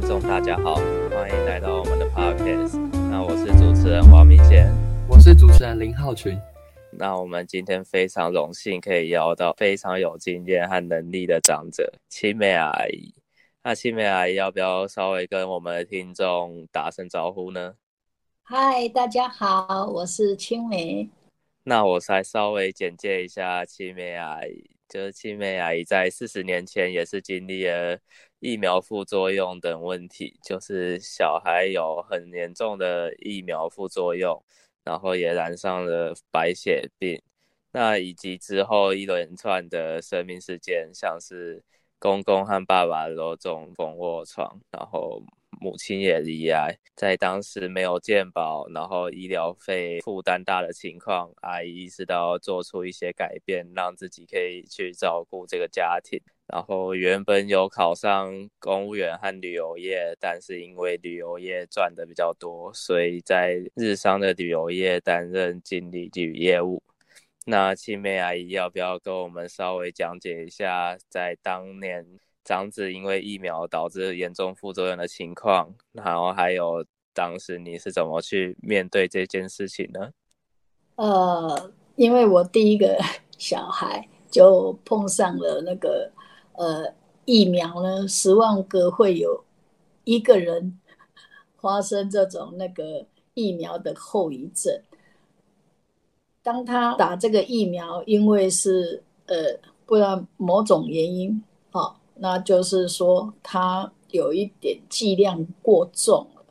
听众大家好，欢迎来到我们的 podcast。那我是主持人王明贤，我是主持人林浩群。那我们今天非常荣幸可以邀到非常有经验和能力的长者青梅阿姨。那青梅阿姨要不要稍微跟我们的听众打声招呼呢？嗨，大家好，我是青梅。那我再稍微简介一下青梅阿姨，就是青梅阿姨在四十年前也是经历了疫苗副作用等问题，就是小孩有很严重的疫苗副作用。然后也染上了白血病，那以及之后一连串的生命事件，像是公公和爸爸都中风卧床，然后母亲也离癌，在当时没有健保，然后医疗费负担大的情况，阿姨意识到做出一些改变，让自己可以去照顾这个家庭。然后原本有考上公务员和旅游业，但是因为旅游业赚的比较多，所以在日商的旅游业担任经理及业务。那青梅阿姨要不要跟我们稍微讲解一下，在当年长子因为疫苗导致严重副作用的情况，然后还有当时你是怎么去面对这件事情呢？呃，因为我第一个小孩就碰上了那个。呃，疫苗呢，十万个会有一个人发生这种那个疫苗的后遗症。当他打这个疫苗，因为是呃，不然某种原因，哦，那就是说他有一点剂量过重了，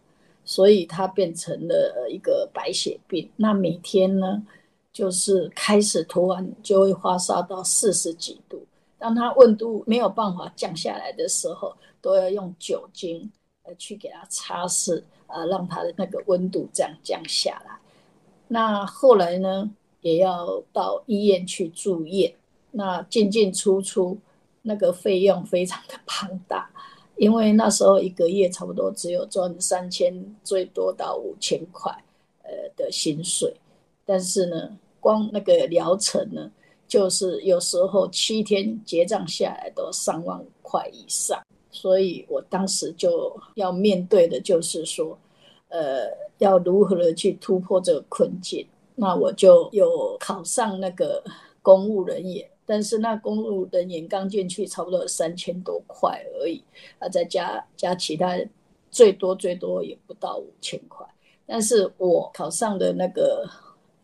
所以他变成了一个白血病。那每天呢，就是开始突然就会发烧到四十几度。当他温度没有办法降下来的时候，都要用酒精呃去给他擦拭，呃，让他的那个温度这样降下来。那后来呢，也要到医院去住院，那进进出出，那个费用非常的庞大，因为那时候一个月差不多只有赚三千，最多到五千块，呃的薪水，但是呢，光那个疗程呢。就是有时候七天结账下来都上万块以上，所以我当时就要面对的就是说，呃，要如何的去突破这个困境。那我就有考上那个公务人员，但是那公务人员刚进去差不多三千多块而已，啊，再加加其他，最多最多也不到五千块。但是我考上的那个。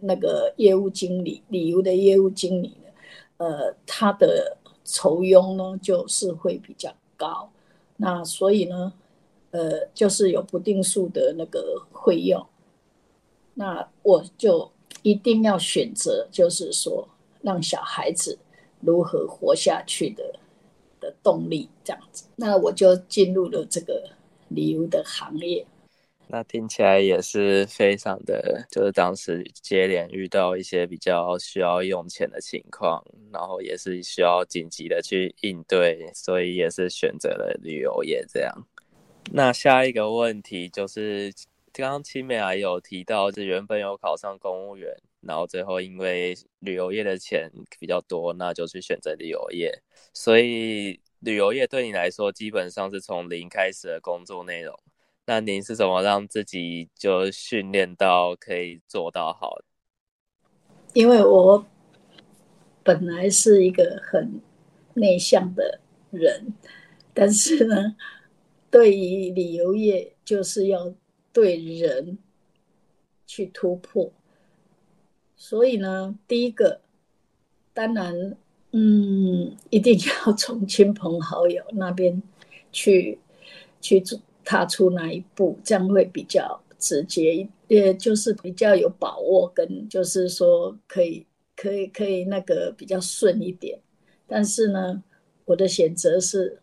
那个业务经理，旅游的业务经理呢，呃，他的酬佣呢就是会比较高，那所以呢，呃，就是有不定数的那个费用，那我就一定要选择，就是说让小孩子如何活下去的的动力这样子，那我就进入了这个旅游的行业。那听起来也是非常的，就是当时接连遇到一些比较需要用钱的情况，然后也是需要紧急的去应对，所以也是选择了旅游业这样。那下一个问题就是，刚刚青梅还有提到，是原本有考上公务员，然后最后因为旅游业的钱比较多，那就去选择旅游业。所以旅游业对你来说，基本上是从零开始的工作内容。那您是怎么让自己就训练到可以做到好？因为我本来是一个很内向的人，但是呢，对于旅游业就是要对人去突破，所以呢，第一个当然，嗯，一定要从 亲朋好友那边去去做。踏出那一步，这样会比较直接，也就是比较有把握，跟就是说可以可以可以那个比较顺一点。但是呢，我的选择是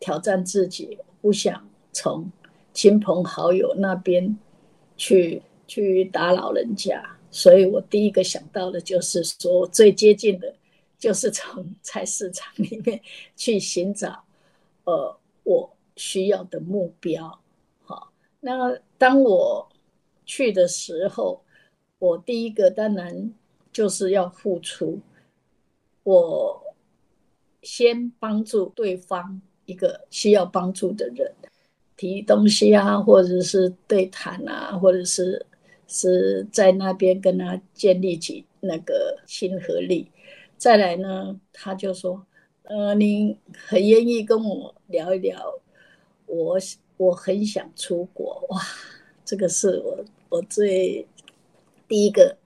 挑战自己，不想从亲朋好友那边去去打扰人家，所以我第一个想到的就是说，最接近的，就是从菜市场里面去寻找，呃，我。需要的目标，好。那当我去的时候，我第一个当然就是要付出。我先帮助对方一个需要帮助的人，提东西啊，或者是对谈啊，或者是是在那边跟他建立起那个亲和力。再来呢，他就说：“呃，你很愿意跟我聊一聊，我我很想出国。”哇，这个是我我最第一个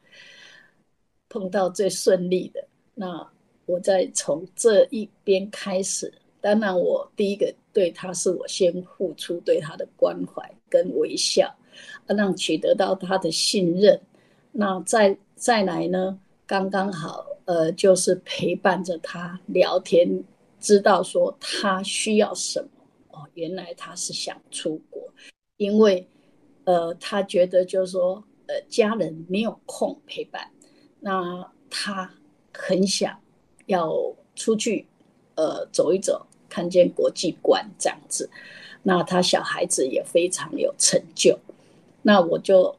碰到最顺利的。那我再从这一边开始。当然，我第一个对他是我先付出对他的关怀跟微笑，让取得到他的信任。那再再来呢，刚刚好，呃，就是陪伴着他聊天，知道说他需要什么。哦，原来他是想出国，因为，呃，他觉得就是说，呃，家人没有空陪伴，那他很想要出去，呃，走一走。看见国际观这样子，那他小孩子也非常有成就，那我就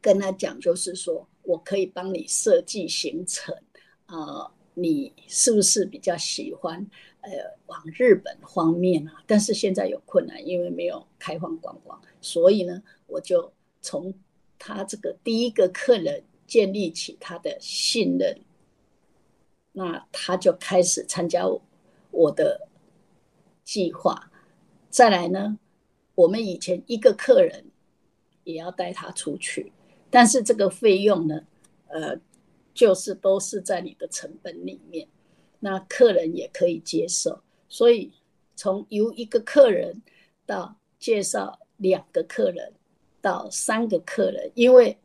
跟他讲，就是说我可以帮你设计行程，呃，你是不是比较喜欢呃往日本方面啊？但是现在有困难，因为没有开放观光，所以呢，我就从他这个第一个客人建立起他的信任，那他就开始参加我。的计划，再来呢？我们以前一个客人也要带他出去，但是这个费用呢，呃，就是都是在你的成本里面，那客人也可以接受。所以从由一个客人到介绍两个客人到三个客人，因为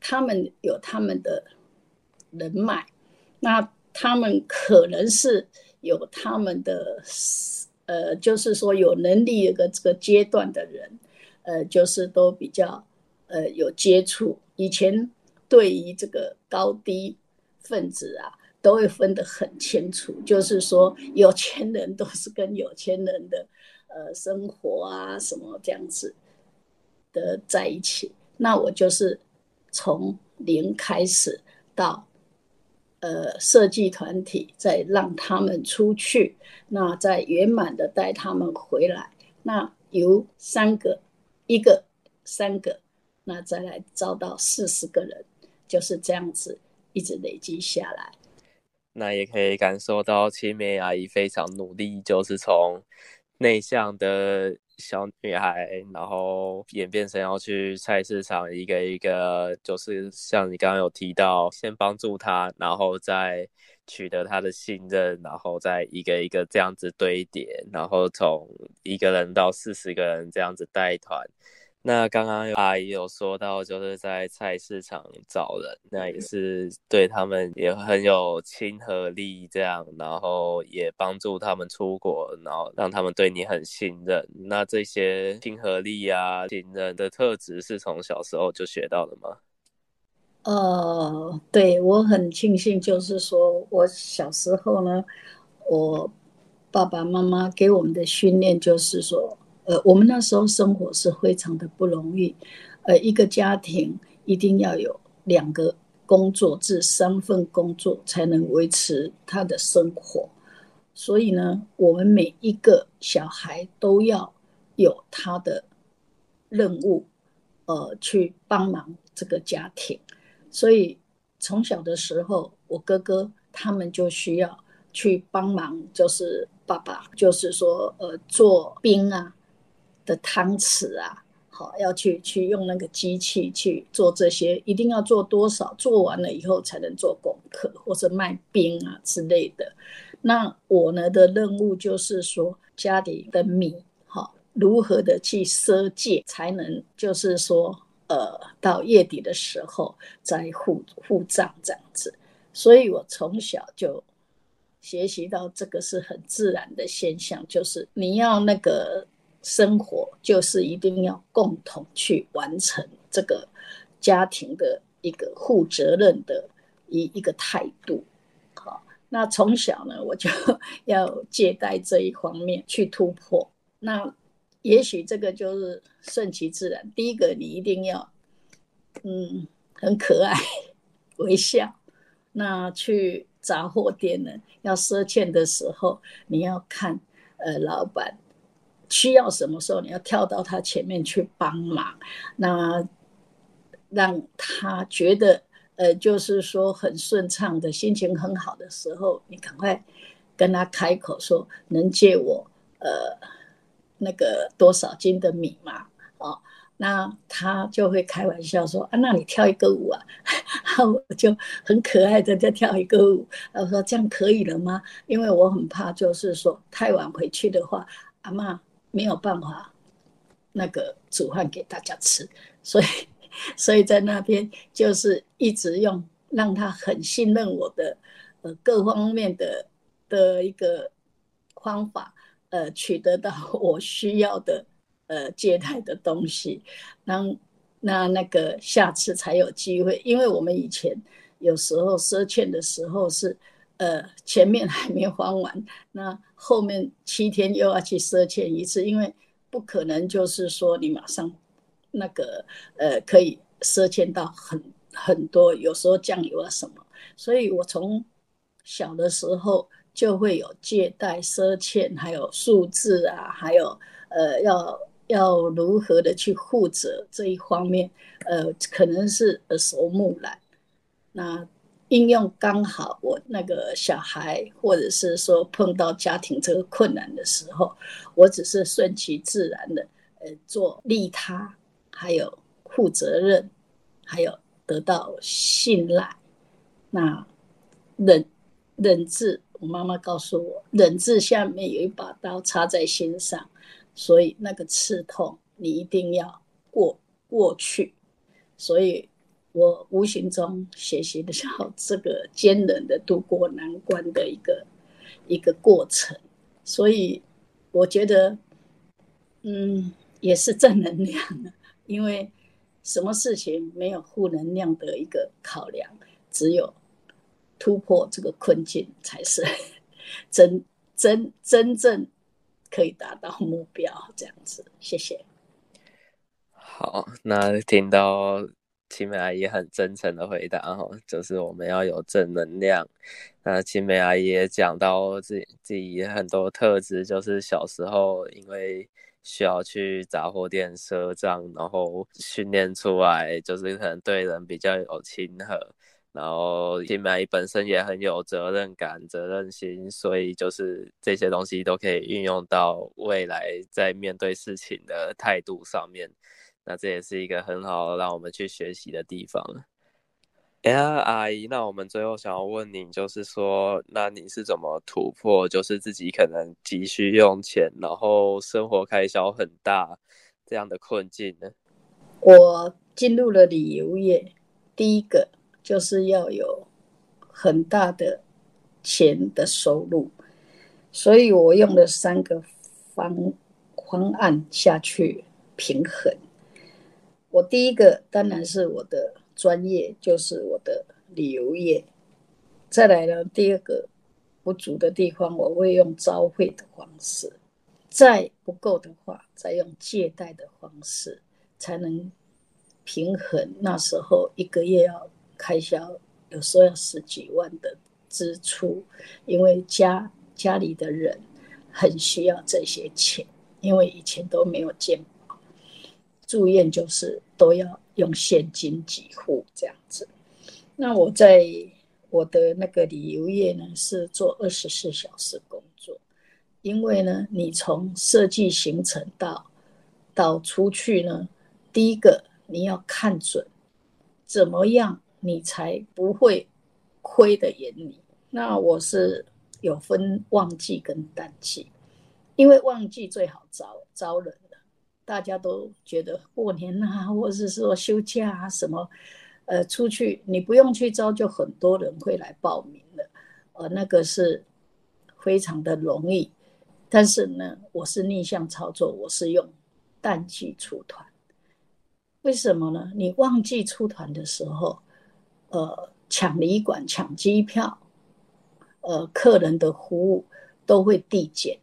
他们有他们的人脉，那他们可能是。有他们的，呃，就是说有能力一个这个阶段的人，呃，就是都比较，呃，有接触。以前对于这个高低分子啊，都会分得很清楚。就是说，有钱人都是跟有钱人的，呃，生活啊什么这样子的在一起。那我就是从零开始到。呃，设计团体再让他们出去，那再圆满的带他们回来。那由三个，一个，三个，那再来招到四十个人，就是这样子一直累积下来。那也可以感受到青梅阿姨非常努力，就是从内向的。小女孩，然后演变成要去菜市场，一个一个，就是像你刚刚有提到，先帮助她，然后再取得她的信任，然后再一个一个这样子堆叠，然后从一个人到四十个人这样子带团。那刚刚阿姨有说到，就是在菜市场找人，那也是对他们也很有亲和力，这样，然后也帮助他们出国，然后让他们对你很信任。那这些亲和力啊、信任的特质，是从小时候就学到的吗？呃，对我很庆幸，就是说我小时候呢，我爸爸妈妈给我们的训练就是说。呃，我们那时候生活是非常的不容易，呃，一个家庭一定要有两个工作至三份工作才能维持他的生活，所以呢，我们每一个小孩都要有他的任务，呃，去帮忙这个家庭，所以从小的时候，我哥哥他们就需要去帮忙，就是爸爸，就是说，呃，做兵啊。的汤匙啊，好要去去用那个机器去做这些，一定要做多少？做完了以后才能做功课，或者卖冰啊之类的。那我呢的任务就是说，家里的米，好如何的去赊借，才能就是说，呃，到月底的时候再付付账这样子。所以我从小就学习到这个是很自然的现象，就是你要那个。生活就是一定要共同去完成这个家庭的一个负责任的一一个态度。好，那从小呢，我就要借贷这一方面去突破。那也许这个就是顺其自然。第一个，你一定要嗯很可爱微笑。那去杂货店呢，要赊欠的时候，你要看呃老板。需要什么时候，你要跳到他前面去帮忙，那让他觉得，呃，就是说很顺畅的心情很好的时候，你赶快跟他开口说，能借我呃那个多少斤的米吗？哦，那他就会开玩笑说啊，那你跳一个舞啊，我就很可爱的在跳一个舞，我说这样可以了吗？因为我很怕，就是说太晚回去的话，阿妈。没有办法，那个煮饭给大家吃，所以，所以在那边就是一直用让他很信任我的，呃，各方面的的一个方法，呃，取得到我需要的，呃，接待的东西，那那那个下次才有机会，因为我们以前有时候赊欠的时候是。呃，前面还没还完，那后面七天又要去赊欠一次，因为不可能就是说你马上那个呃可以赊欠到很很多，有时候酱油啊什么，所以我从小的时候就会有借贷、赊欠，还有数字啊，还有呃要要如何的去负责这一方面，呃，可能是耳熟目染，那。应用刚好我那个小孩，或者是说碰到家庭这个困难的时候，我只是顺其自然的，呃，做利他，还有负责任，还有得到信赖。那忍忍字，我妈妈告诉我，忍字下面有一把刀插在心上，所以那个刺痛你一定要过过去，所以。我无形中学习的到这个艰难的度过难关的一个 一个过程，所以我觉得，嗯，也是正能量的。因为什么事情没有负能量的一个考量，只有突破这个困境，才是 真真真正可以达到目标。这样子，谢谢。好，那听到。青梅阿姨很真诚的回答哈，就是我们要有正能量。那青梅阿姨也讲到自己自己很多特质，就是小时候因为需要去杂货店赊账，然后训练出来，就是可能对人比较有亲和。然后青梅阿姨本身也很有责任感、责任心，所以就是这些东西都可以运用到未来在面对事情的态度上面。那这也是一个很好让我们去学习的地方。哎呀，阿姨，那我们最后想要问你，就是说，那你是怎么突破，就是自己可能急需用钱，然后生活开销很大这样的困境呢？我进入了旅游业，第一个就是要有很大的钱的收入，所以我用了三个方方案下去平衡。我第一个当然是我的专业，就是我的旅游业。再来呢，第二个不足的地方，我会用招会的方式；再不够的话，再用借贷的方式，才能平衡。那时候一个月要开销，有时候要十几万的支出，因为家家里的人很需要这些钱，因为以前都没有见。住院就是都要用现金给付这样子。那我在我的那个旅游业呢，是做二十四小时工作，因为呢，你从设计行程到到出去呢，第一个你要看准怎么样，你才不会亏的眼里。那我是有分旺季跟淡季，因为旺季最好招招人。大家都觉得过年啊，或者是说休假啊什么，呃，出去你不用去招，就很多人会来报名了，呃，那个是非常的容易。但是呢，我是逆向操作，我是用淡季出团。为什么呢？你旺季出团的时候，呃，抢旅馆、抢机票，呃，客人的服务都会递减。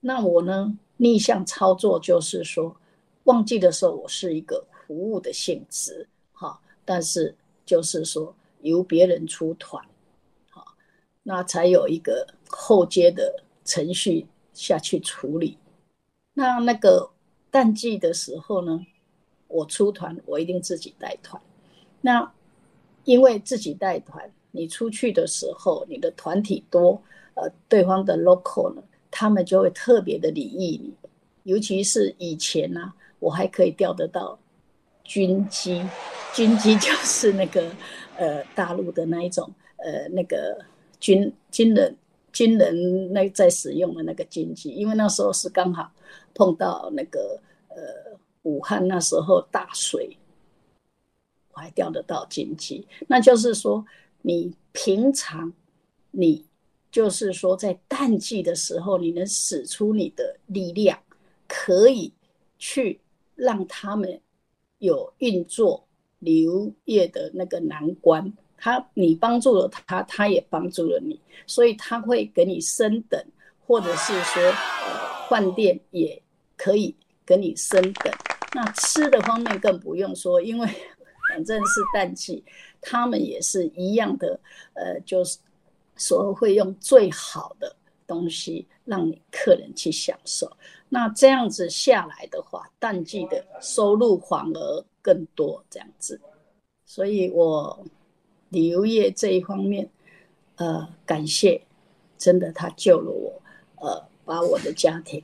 那我呢？逆向操作就是说，旺季的时候我是一个服务的性质，哈，但是就是说由别人出团，好，那才有一个后接的程序下去处理。那那个淡季的时候呢，我出团我一定自己带团。那因为自己带团，你出去的时候，你的团体多，呃，对方的 local 呢，他们就会特别的礼遇你。尤其是以前呢，我还可以钓得到军机，军机就是那个呃大陆的那一种呃那个军军人军人那在使用的那个军机，因为那时候是刚好碰到那个呃武汉那时候大水，我还钓得到军机。那就是说，你平常你就是说在淡季的时候，你能使出你的力量。可以去让他们有运作旅游业的那个难关，他你帮助了他，他也帮助了你，所以他会给你升等，或者是说呃饭店也可以给你升等。那吃的方面更不用说，因为 反正是淡季，他们也是一样的，呃，就是所会用最好的东西让你客人去享受。那这样子下来的话，淡季的收入反而更多，这样子。所以我旅游业这一方面，呃，感谢，真的他救了我，呃，把我的家庭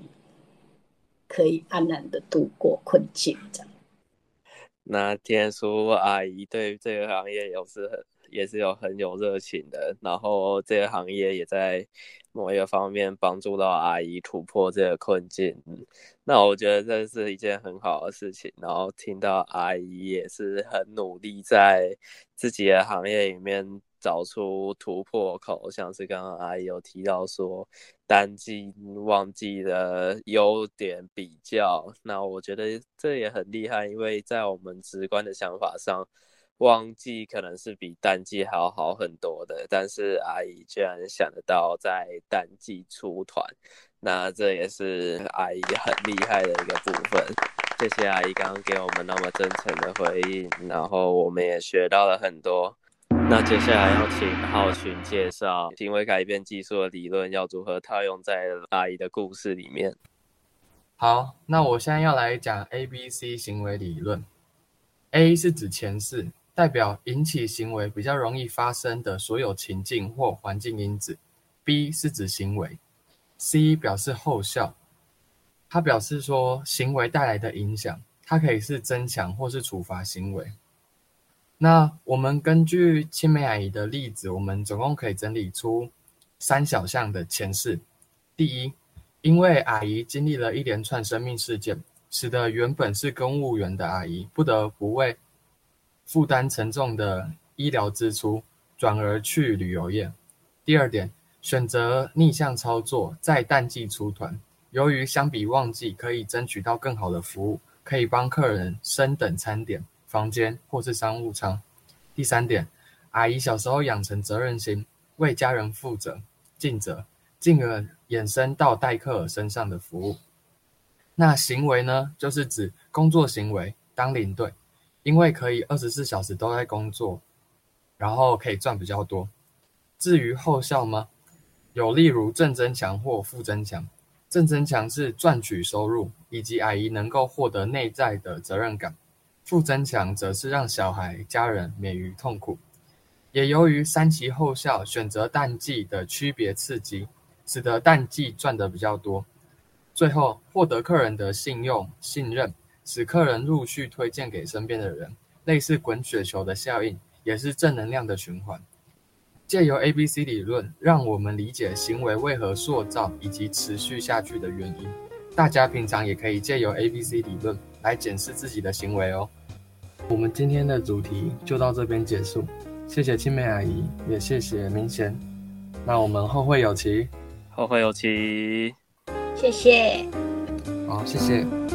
可以安然的度过困境，这样。那天叔阿姨对这个行业有是很也是有很有热情的，然后这个行业也在。某一个方面帮助到阿姨突破这个困境，那我觉得这是一件很好的事情。然后听到阿姨也是很努力在自己的行业里面找出突破口，像是刚刚阿姨有提到说淡季旺季的优点比较，那我觉得这也很厉害，因为在我们直观的想法上。旺季可能是比淡季还要好很多的，但是阿姨居然想得到在淡季出团，那这也是阿姨很厉害的一个部分。谢谢阿姨刚刚给我们那么真诚的回应，然后我们也学到了很多。那接下来要请浩群介绍行为改变技术的理论要如何套用在阿姨的故事里面。好，那我现在要来讲 A B C 行为理论。A 是指前世。代表引起行为比较容易发生的所有情境或环境因子。B 是指行为。C 表示后效，它表示说行为带来的影响，它可以是增强或是处罚行为。那我们根据青梅阿姨的例子，我们总共可以整理出三小项的前世。第一，因为阿姨经历了一连串生命事件，使得原本是公务员的阿姨不得不为负担沉重的医疗支出，转而去旅游业。第二点，选择逆向操作，在淡季出团，由于相比旺季可以争取到更好的服务，可以帮客人升等餐点、房间或是商务舱。第三点，阿姨小时候养成责任心，为家人负责、尽责，进而衍生到待客身上的服务。那行为呢，就是指工作行为，当领队。因为可以二十四小时都在工作，然后可以赚比较多。至于后效吗？有例如正增强或负增强。正增强是赚取收入，以及阿姨能够获得内在的责任感；负增强则是让小孩、家人免于痛苦。也由于三期后效选择淡季的区别刺激，使得淡季赚得比较多。最后获得客人的信用、信任。使客人陆续推荐给身边的人，类似滚雪球的效应，也是正能量的循环。借由 A B C 理论，让我们理解行为为何塑造以及持续下去的原因。大家平常也可以借由 A B C 理论来检视自己的行为哦。我们今天的主题就到这边结束，谢谢青梅阿姨，也谢谢明贤。那我们后会有期，后会有期，谢谢，好，谢谢。